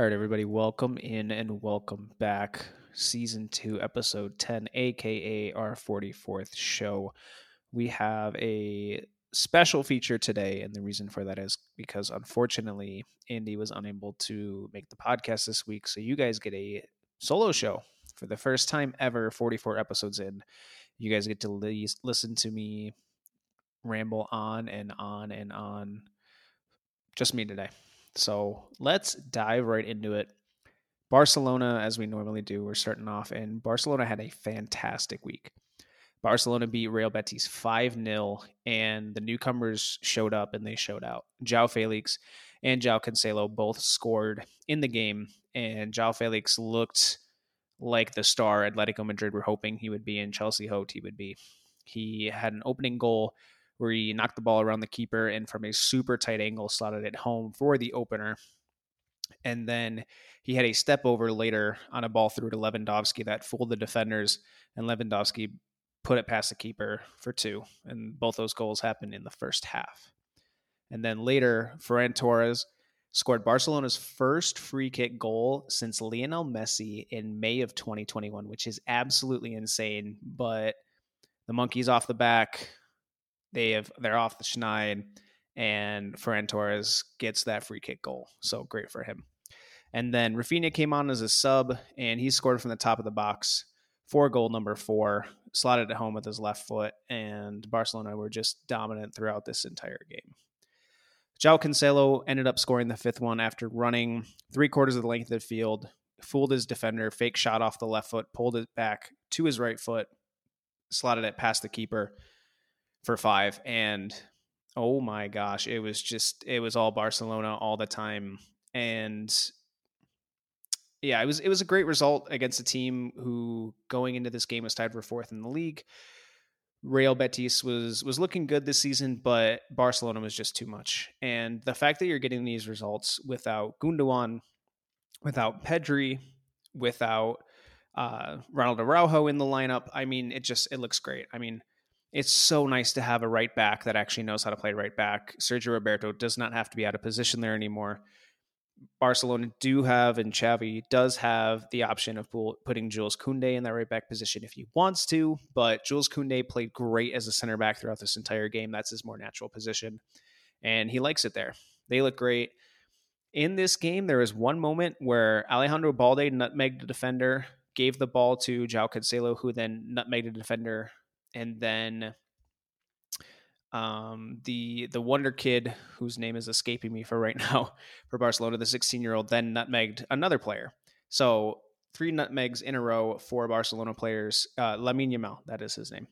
All right, everybody, welcome in and welcome back. Season 2, Episode 10, aka our 44th show. We have a special feature today, and the reason for that is because unfortunately, Andy was unable to make the podcast this week. So you guys get a solo show for the first time ever, 44 episodes in. You guys get to li- listen to me ramble on and on and on. Just me today. So let's dive right into it. Barcelona, as we normally do, we're starting off, and Barcelona had a fantastic week. Barcelona beat Real Betis 5 0, and the newcomers showed up and they showed out. Joao Felix and Joao Cancelo both scored in the game, and Joao Felix looked like the star Atletico Madrid were hoping he would be, and Chelsea hoped he would be. He had an opening goal where he knocked the ball around the keeper and from a super tight angle slotted it home for the opener. And then he had a step over later on a ball through to Lewandowski that fooled the defenders, and Lewandowski put it past the keeper for two. And both those goals happened in the first half. And then later, Ferran Torres scored Barcelona's first free kick goal since Lionel Messi in May of 2021, which is absolutely insane. But the monkey's off the back. They have they're off the schneid, and Ferran Torres gets that free kick goal. So great for him. And then Rafinha came on as a sub, and he scored from the top of the box for goal number four, slotted it home with his left foot, and Barcelona were just dominant throughout this entire game. Joao Cancelo ended up scoring the fifth one after running three quarters of the length of the field, fooled his defender, fake shot off the left foot, pulled it back to his right foot, slotted it past the keeper, for five. And oh my gosh, it was just, it was all Barcelona all the time. And yeah, it was, it was a great result against a team who going into this game was tied for fourth in the league. Real Betis was was looking good this season, but Barcelona was just too much. And the fact that you're getting these results without Gundogan, without Pedri, without uh, Ronald Araujo in the lineup, I mean, it just it looks great. I mean, it's so nice to have a right back that actually knows how to play right back. Sergio Roberto does not have to be out of position there anymore. Barcelona do have, and Xavi does have the option of putting Jules Koundé in that right back position if he wants to, but Jules Koundé played great as a center back throughout this entire game. That's his more natural position, and he likes it there. They look great. In this game, there was one moment where Alejandro Balde nutmegged the defender, gave the ball to Joao Cancelo, who then nutmegged the defender and then um, the the wonder kid whose name is escaping me for right now for Barcelona, the 16 year old, then nutmegged another player. So three nutmegs in a row for Barcelona players. Uh, Lamine Yamal, that is his name,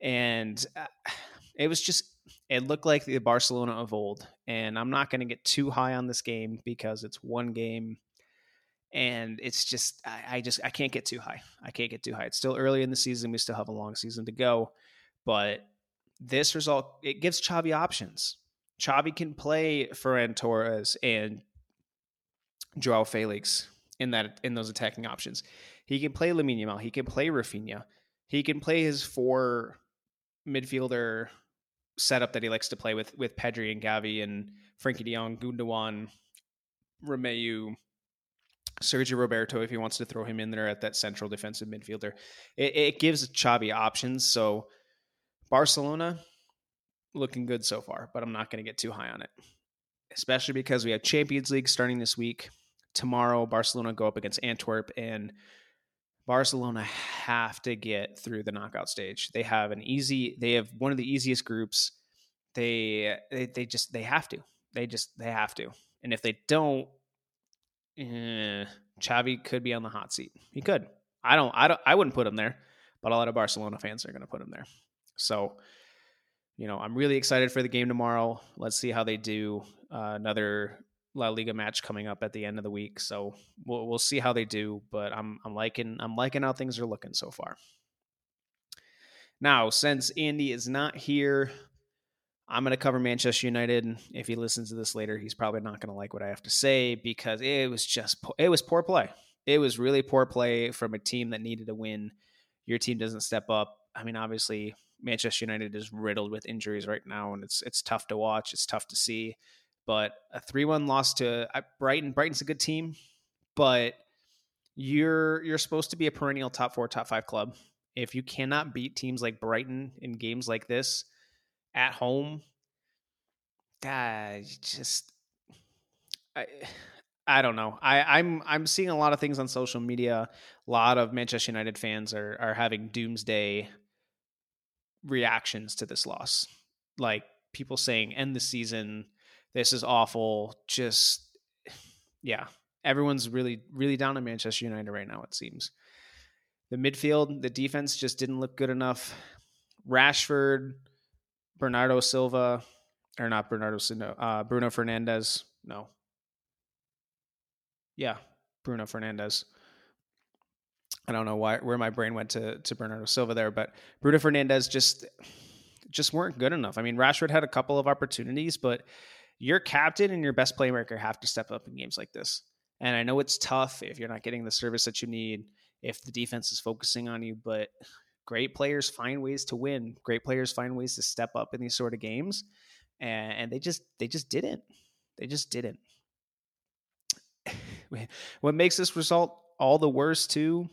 and uh, it was just it looked like the Barcelona of old. And I'm not going to get too high on this game because it's one game and it's just I, I, just I can't get too high. I can't get too high. It's still early in the season. We still have a long season to go, but this result it gives Xavi options. Xavi can play Ferran Torres and Joao Felix in that in those attacking options. He can play Lamine Yamal. He can play Rafinha. He can play his four midfielder setup that he likes to play with with Pedri and Gavi and Frenkie De Jong, Gundogan, Romeu, Sergio Roberto if he wants to throw him in there at that central defensive midfielder. It, it gives Xavi options. So Barcelona looking good so far, but I'm not going to get too high on it, especially because we have Champions League starting this week. Tomorrow, Barcelona go up against Antwerp, and Barcelona have to get through the knockout stage. They have an easy. They have one of the easiest groups. They they, they just they have to. They just they have to. And if they don't, eh, Xavi could be on the hot seat. He could. I don't. I don't. I wouldn't put him there, but a lot of Barcelona fans are going to put him there. So, you know, I'm really excited for the game tomorrow. Let's see how they do. Uh, another La Liga match coming up at the end of the week, so we'll we'll see how they do. But I'm I'm liking I'm liking how things are looking so far. Now, since Andy is not here, I'm going to cover Manchester United. And if he listens to this later, he's probably not going to like what I have to say because it was just it was poor play. It was really poor play from a team that needed a win. Your team doesn't step up. I mean, obviously, Manchester United is riddled with injuries right now, and it's it's tough to watch. It's tough to see. But a three-one loss to Brighton. Brighton's a good team. but you're you're supposed to be a perennial top four, top five club. If you cannot beat teams like Brighton in games like this at home, that just I I don't know. I, I'm I'm seeing a lot of things on social media. A lot of Manchester United fans are are having doomsday reactions to this loss. Like people saying, end the season, this is awful. Just yeah. Everyone's really, really down on Manchester United right now, it seems. The midfield, the defense just didn't look good enough. Rashford, Bernardo Silva, or not Bernardo Silva, uh, Bruno Fernandes. No, yeah, Bruno Fernandes. I don't know why where my brain went to to Bernardo Silva there, but Bruno Fernandes just just weren't good enough. I mean, Rashford had a couple of opportunities, but your captain and your best playmaker have to step up in games like this. And I know it's tough if you're not getting the service that you need, if the defense is focusing on you, but great players find ways to win. Great players find ways to step up in these sort of games. And, and they just they just didn't. They just didn't. what makes this result all the worse too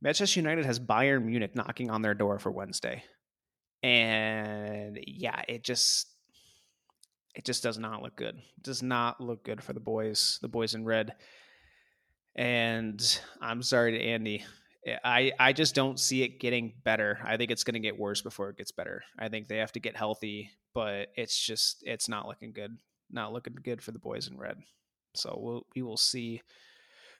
manchester united has bayern munich knocking on their door for wednesday and yeah it just it just does not look good it does not look good for the boys the boys in red and i'm sorry to andy I, I just don't see it getting better. I think it's going to get worse before it gets better. I think they have to get healthy, but it's just it's not looking good. Not looking good for the boys in red. So we'll, we will see.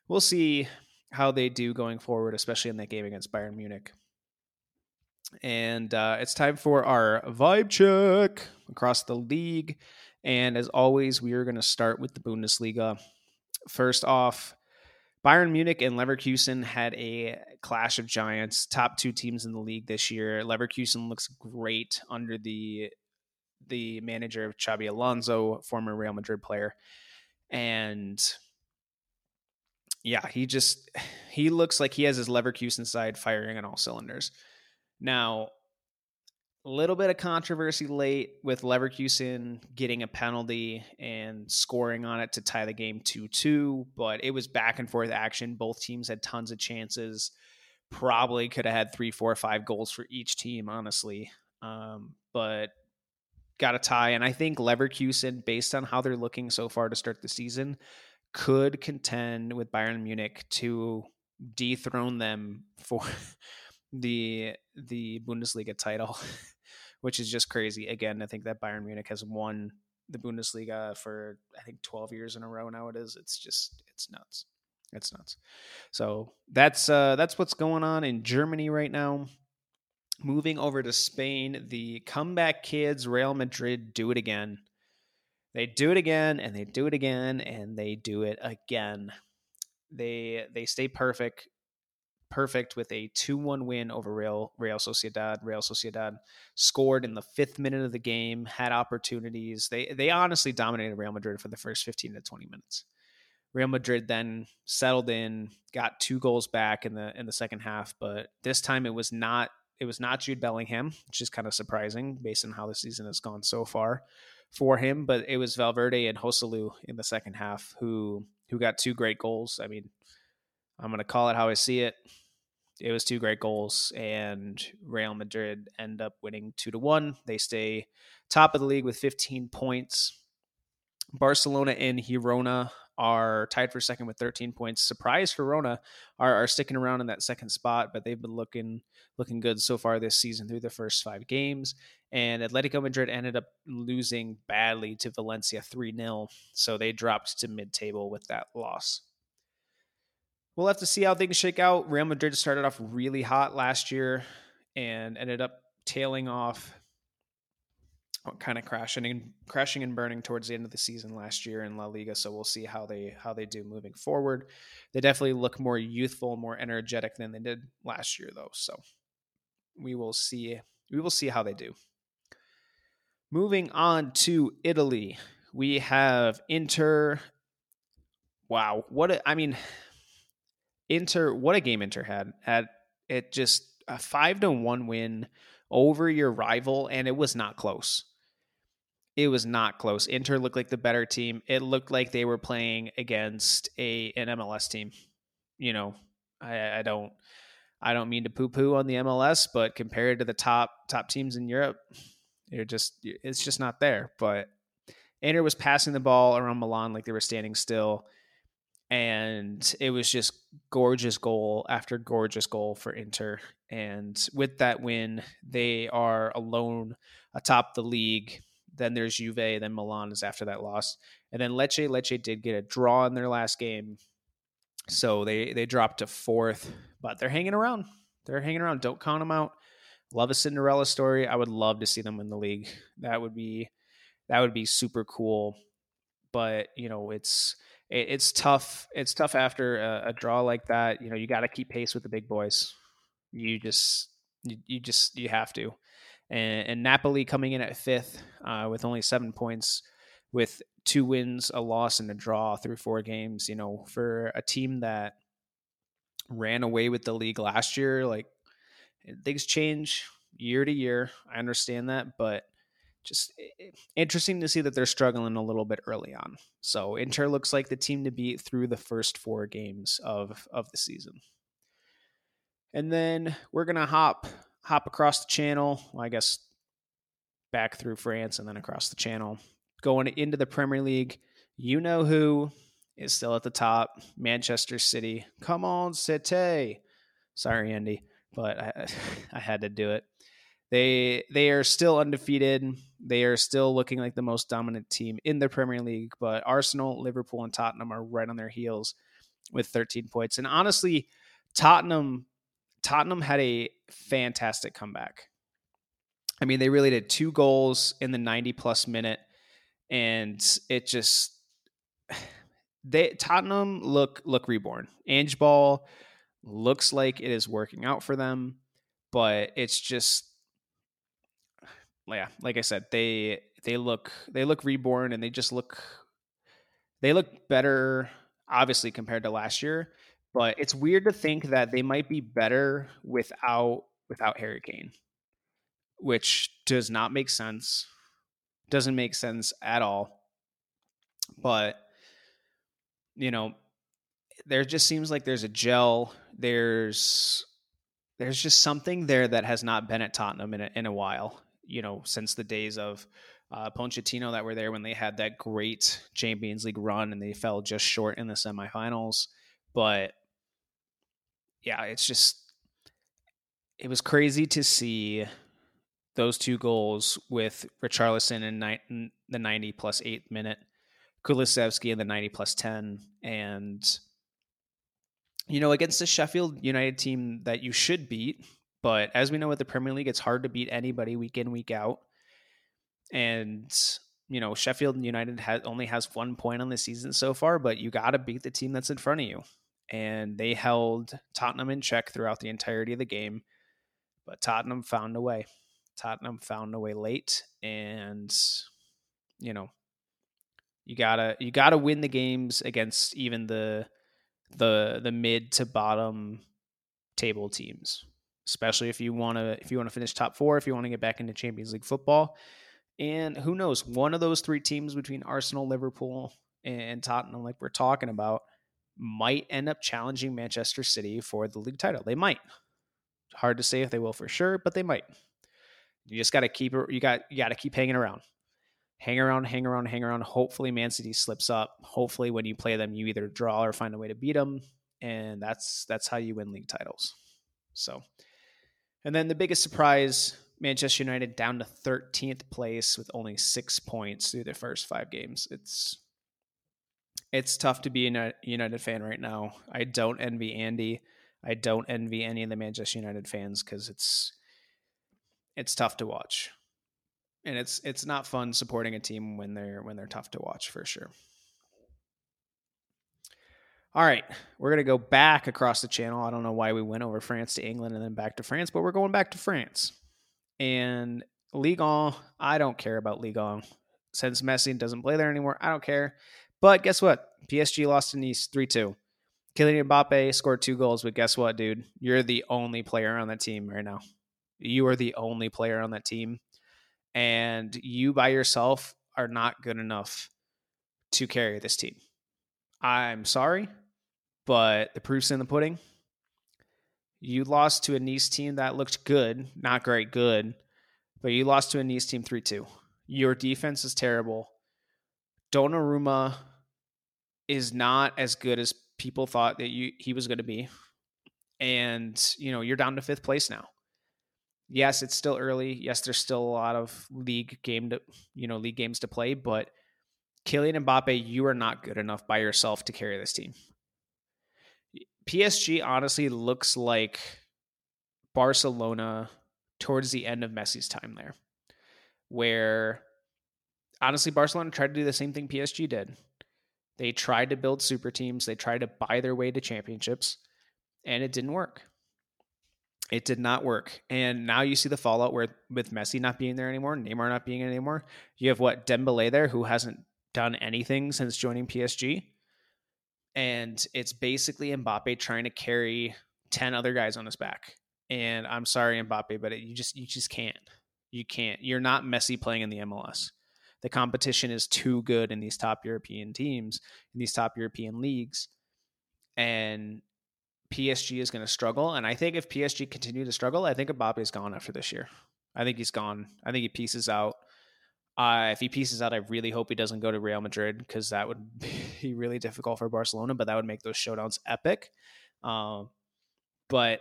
We'll see how they do going forward, especially in that game against Bayern Munich. And uh, it's time for our vibe check across the league. And as always, we are going to start with the Bundesliga. First off, Bayern Munich and Leverkusen had a clash of giants, top two teams in the league this year. Leverkusen looks great under the the manager of Xabi Alonso, former Real Madrid player and yeah, he just he looks like he has his Leverkusen side firing on all cylinders. Now, a little bit of controversy late with Leverkusen getting a penalty and scoring on it to tie the game 2-2, but it was back and forth action. Both teams had tons of chances. Probably could have had three, four, five goals for each team, honestly. Um, but got a tie. And I think Leverkusen, based on how they're looking so far to start the season, could contend with Bayern Munich to dethrone them for the the Bundesliga title, which is just crazy. Again, I think that Bayern Munich has won the Bundesliga for I think 12 years in a row now it is. It's just it's nuts. It's nuts. So that's uh that's what's going on in Germany right now. Moving over to Spain, the comeback kids, Real Madrid, do it again. They do it again and they do it again and they do it again. They they stay perfect, perfect with a 2-1 win over Real Real Sociedad. Real Sociedad scored in the fifth minute of the game, had opportunities. They they honestly dominated Real Madrid for the first 15 to 20 minutes. Real Madrid then settled in, got two goals back in the in the second half, but this time it was not it was not Jude Bellingham, which is kind of surprising based on how the season has gone so far for him. But it was Valverde and Joselu in the second half who who got two great goals. I mean, I'm going to call it how I see it. It was two great goals, and Real Madrid end up winning two to one. They stay top of the league with 15 points. Barcelona and Girona are tied for second with 13 points. Surprise Girona are, are sticking around in that second spot, but they've been looking looking good so far this season through the first five games. And Atletico Madrid ended up losing badly to Valencia 3 0. So they dropped to mid table with that loss. We'll have to see how things shake out. Real Madrid started off really hot last year and ended up tailing off uh, kind of crashing and crashing and burning towards the end of the season last year in La Liga. So we'll see how they how they do moving forward. They definitely look more youthful, more energetic than they did last year, though. So we will see we will see how they do. Moving on to Italy, we have Inter. Wow, what a, I mean, Inter. What a game Inter had. Had it just a five to one win over your rival, and it was not close it was not close. Inter looked like the better team. It looked like they were playing against a an MLS team. You know, I, I don't I don't mean to poo poo on the MLS, but compared to the top top teams in Europe, you're just it's just not there. But Inter was passing the ball around Milan like they were standing still and it was just gorgeous goal after gorgeous goal for Inter. And with that win, they are alone atop the league. Then there's Juve, then Milan is after that loss, and then Lecce. Lecce did get a draw in their last game, so they they dropped to fourth, but they're hanging around. They're hanging around. Don't count them out. Love a Cinderella story. I would love to see them in the league. That would be that would be super cool. But you know, it's it, it's tough. It's tough after a, a draw like that. You know, you got to keep pace with the big boys. You just, you, you just, you have to. And, and, Napoli coming in at fifth uh, with only seven points, with two wins, a loss, and a draw through four games. You know, for a team that ran away with the league last year, like things change year to year. I understand that, but just eh, eh, interesting to see that they're struggling a little bit early on. So Inter looks like the team to beat through the first four games of of the season. And then we're gonna hop hop across the channel. Well, I guess back through France and then across the channel, going into the Premier League. You know who is still at the top? Manchester City. Come on, City. Sorry, Andy, but I, I had to do it. They they are still undefeated. They are still looking like the most dominant team in the Premier League, but Arsenal, Liverpool, and Tottenham are right on their heels with 13 points. And honestly, Tottenham Tottenham had a fantastic comeback. I mean, they really did two goals in the 90 plus minute, and it just they Tottenham look look reborn. Ange Ball looks like it is working out for them, but it's just yeah, like I said, they they look they look reborn and they just look they look better obviously compared to last year, but it's weird to think that they might be better without without Harry Kane, which does not make sense. Doesn't make sense at all. But you know, there just seems like there's a gel. There's there's just something there that has not been at Tottenham in a, in a while you know, since the days of uh, that were there when they had that great Champions League run and they fell just short in the semifinals. But yeah, it's just it was crazy to see those two goals with Richarlison in, ni- in the 90 plus 8 minute, Kulusevski in the 90 plus 10 and you know against the Sheffield United team that you should beat but as we know with the Premier League, it's hard to beat anybody week in, week out. And, you know, Sheffield United has, only has one point on the season so far, but you got to beat the team that's in front of you. And they held Tottenham in check throughout the entirety of the game. But Tottenham found a way. Tottenham found a way late. And, you know, you gotta you gotta win the games against even the the the mid to bottom table teams especially if you want to if you want to finish top four, if you want to get back into Champions League football. And who knows, one of those three teams between Arsenal, Liverpool, and Tottenham, like we're talking about, might end up challenging Manchester City for the league title. They might. Hard to say if they will for sure, but they might. You just got to keep you got you got to keep hanging around. Hang around, hang around, hang around. Hopefully, Man City slips up. Hopefully, when you play them, you either draw or find a way to beat them, and that's that's how you win league titles. So, and then the biggest surprise Manchester United down to 13th place with only six points through the first five games. It's it's tough to be a United fan right now. I don't envy Andy. I don't envy any of the Manchester United fans because it's it's tough to watch, and it's it's not fun supporting a team when they're when they're tough to watch for sure. All right, we're going to go back across the channel. I don't know why we went over France to England and then back to France, but we're going back to France. And Ligue 1, I don't care about Ligue 1. Since Messi doesn't play there anymore, I don't care. But guess what? PSG lost to Nice 3 2. Kylian Mbappe scored two goals, but guess what, dude? You're the only player on that team right now. You are the only player on that team. And you by yourself are not good enough to carry this team. I'm sorry, but the proof's in the pudding. You lost to a Nice team that looked good, not great good, but you lost to a Nice team 3 2. Your defense is terrible. Donnarumma is not as good as people thought that you he was going to be. And, you know, you're down to fifth place now. Yes, it's still early. Yes, there's still a lot of league game to, you know, league games to play, but Kylian Mbappe, you are not good enough by yourself to carry this team. PSG honestly looks like Barcelona towards the end of Messi's time there, where honestly, Barcelona tried to do the same thing PSG did. They tried to build super teams, they tried to buy their way to championships, and it didn't work. It did not work. And now you see the fallout where with Messi not being there anymore, Neymar not being anymore. You have what Dembele there who hasn't done anything since joining PSG and it's basically Mbappe trying to carry 10 other guys on his back. And I'm sorry, Mbappe, but it, you just you just can't. You can't. You're not Messi playing in the MLS. The competition is too good in these top European teams, in these top European leagues. And PSG is going to struggle. And I think if PSG continue to struggle, I think Mbappe is gone after this year. I think he's gone. I think he pieces out. Uh, if he pieces out, I really hope he doesn't go to Real Madrid because that would be really difficult for Barcelona, but that would make those showdowns epic. Um, but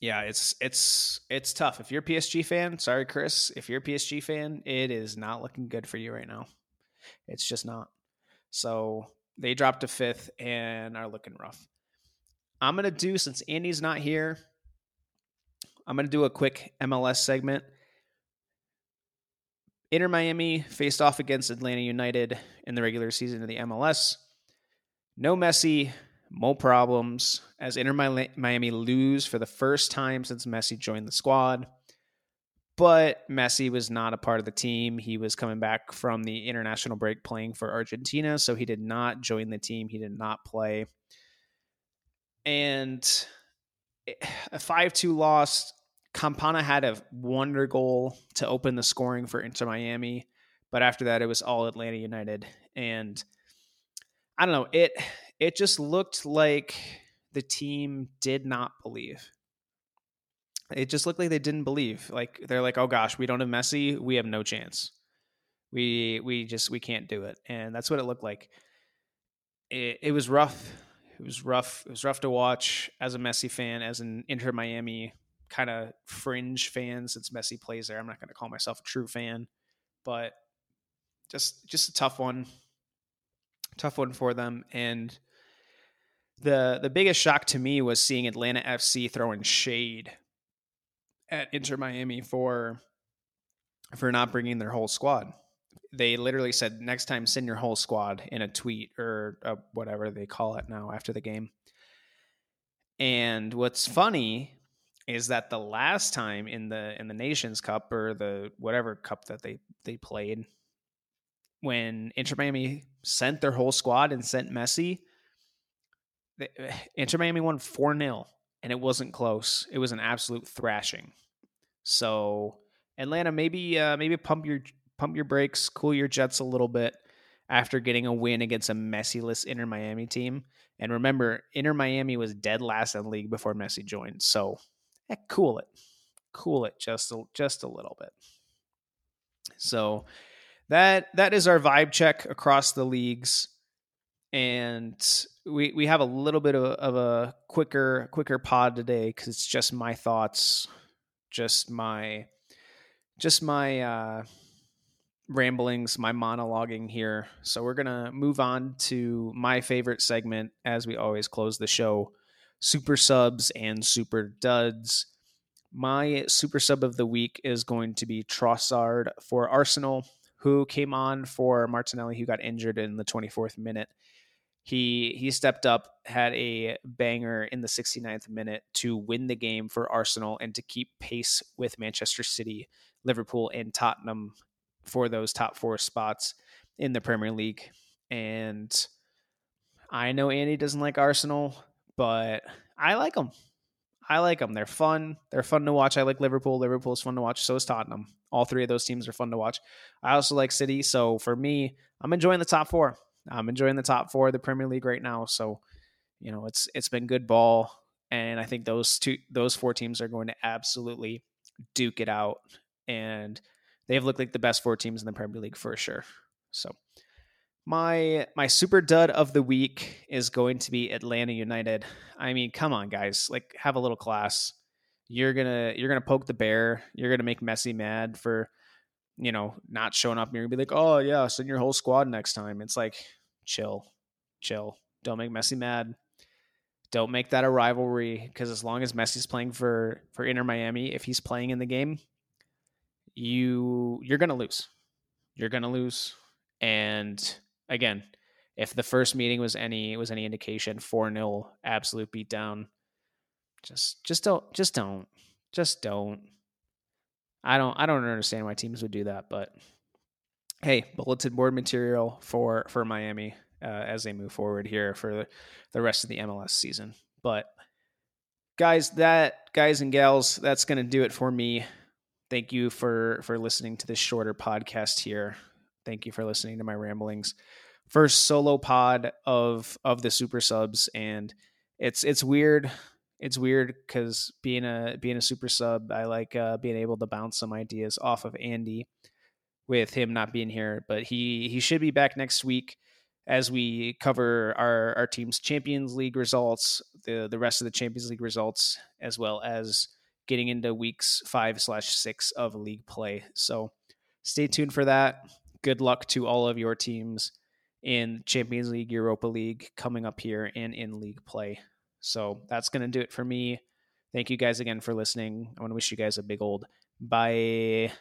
yeah, it's it's it's tough. If you're a PSG fan, sorry, Chris. If you're a PSG fan, it is not looking good for you right now. It's just not. So they dropped to fifth and are looking rough. I'm gonna do since Andy's not here. I'm gonna do a quick MLS segment. Inter Miami faced off against Atlanta United in the regular season of the MLS. No Messi, no problems as Inter Miami lose for the first time since Messi joined the squad. But Messi was not a part of the team. He was coming back from the international break playing for Argentina, so he did not join the team. He did not play. And eh, a 5 2 loss Campana had a wonder goal to open the scoring for Inter Miami, but after that it was all Atlanta United and I don't know, it it just looked like the team did not believe. It just looked like they didn't believe. Like they're like, "Oh gosh, we don't have Messi, we have no chance. We we just we can't do it." And that's what it looked like. It, it was rough. It was rough. It was rough to watch as a Messi fan, as an Inter Miami kind of fringe fan since Messi plays there. I'm not going to call myself a true fan, but just just a tough one, tough one for them. And the the biggest shock to me was seeing Atlanta FC throwing shade at Inter Miami for for not bringing their whole squad. They literally said next time send your whole squad in a tweet or a, whatever they call it now after the game. And what's funny is that the last time in the in the Nations Cup or the whatever cup that they they played, when Inter Miami sent their whole squad and sent Messi, Inter Miami won four 0 and it wasn't close. It was an absolute thrashing. So Atlanta, maybe uh, maybe pump your pump your brakes, cool your jets a little bit after getting a win against a Messi-less Inter Miami team. And remember, Inter Miami was dead last in the league before Messi joined. So eh, cool it, cool it just a, just a little bit. So that that is our vibe check across the leagues, and we we have a little bit of, of a quicker quicker pod today because it's just my thoughts, just my just my uh, ramblings, my monologuing here. So we're gonna move on to my favorite segment as we always close the show super subs and super duds. My super sub of the week is going to be Trossard for Arsenal, who came on for Martinelli, who got injured in the 24th minute. He he stepped up, had a banger in the 69th minute to win the game for Arsenal and to keep pace with Manchester City, Liverpool, and Tottenham for those top four spots in the Premier League. And I know Andy doesn't like Arsenal but I like them. I like them. They're fun. They're fun to watch. I like Liverpool. Liverpool's fun to watch. So is Tottenham. All three of those teams are fun to watch. I also like City. So for me, I'm enjoying the top four. I'm enjoying the top four of the Premier League right now. So, you know, it's it's been good ball, and I think those two those four teams are going to absolutely duke it out, and they've looked like the best four teams in the Premier League for sure. So my my super dud of the week is going to be Atlanta United. I mean, come on, guys, like have a little class. You're gonna you're gonna poke the bear. You're gonna make Messi mad for you know not showing up. And you're gonna be like, oh yeah, send your whole squad next time. It's like chill, chill. Don't make Messi mad. Don't make that a rivalry because as long as Messi's playing for for Inter Miami, if he's playing in the game, you you're gonna lose. You're gonna lose, and again, if the first meeting was any was any indication, four 0 absolute beatdown. Just just don't just don't just don't. I don't I don't understand why teams would do that, but hey, bulletin board material for for Miami uh, as they move forward here for the, rest of the MLS season. But guys, that guys and gals, that's to do it for me. Thank you for for listening to this shorter podcast here. Thank you for listening to my ramblings. First solo pod of of the super subs, and it's it's weird. It's weird because being a being a super sub, I like uh, being able to bounce some ideas off of Andy with him not being here. But he he should be back next week as we cover our our team's Champions League results, the the rest of the Champions League results, as well as getting into weeks five slash six of league play. So stay tuned for that good luck to all of your teams in Champions League, Europa League coming up here and in league play. So that's going to do it for me. Thank you guys again for listening. I want to wish you guys a big old bye.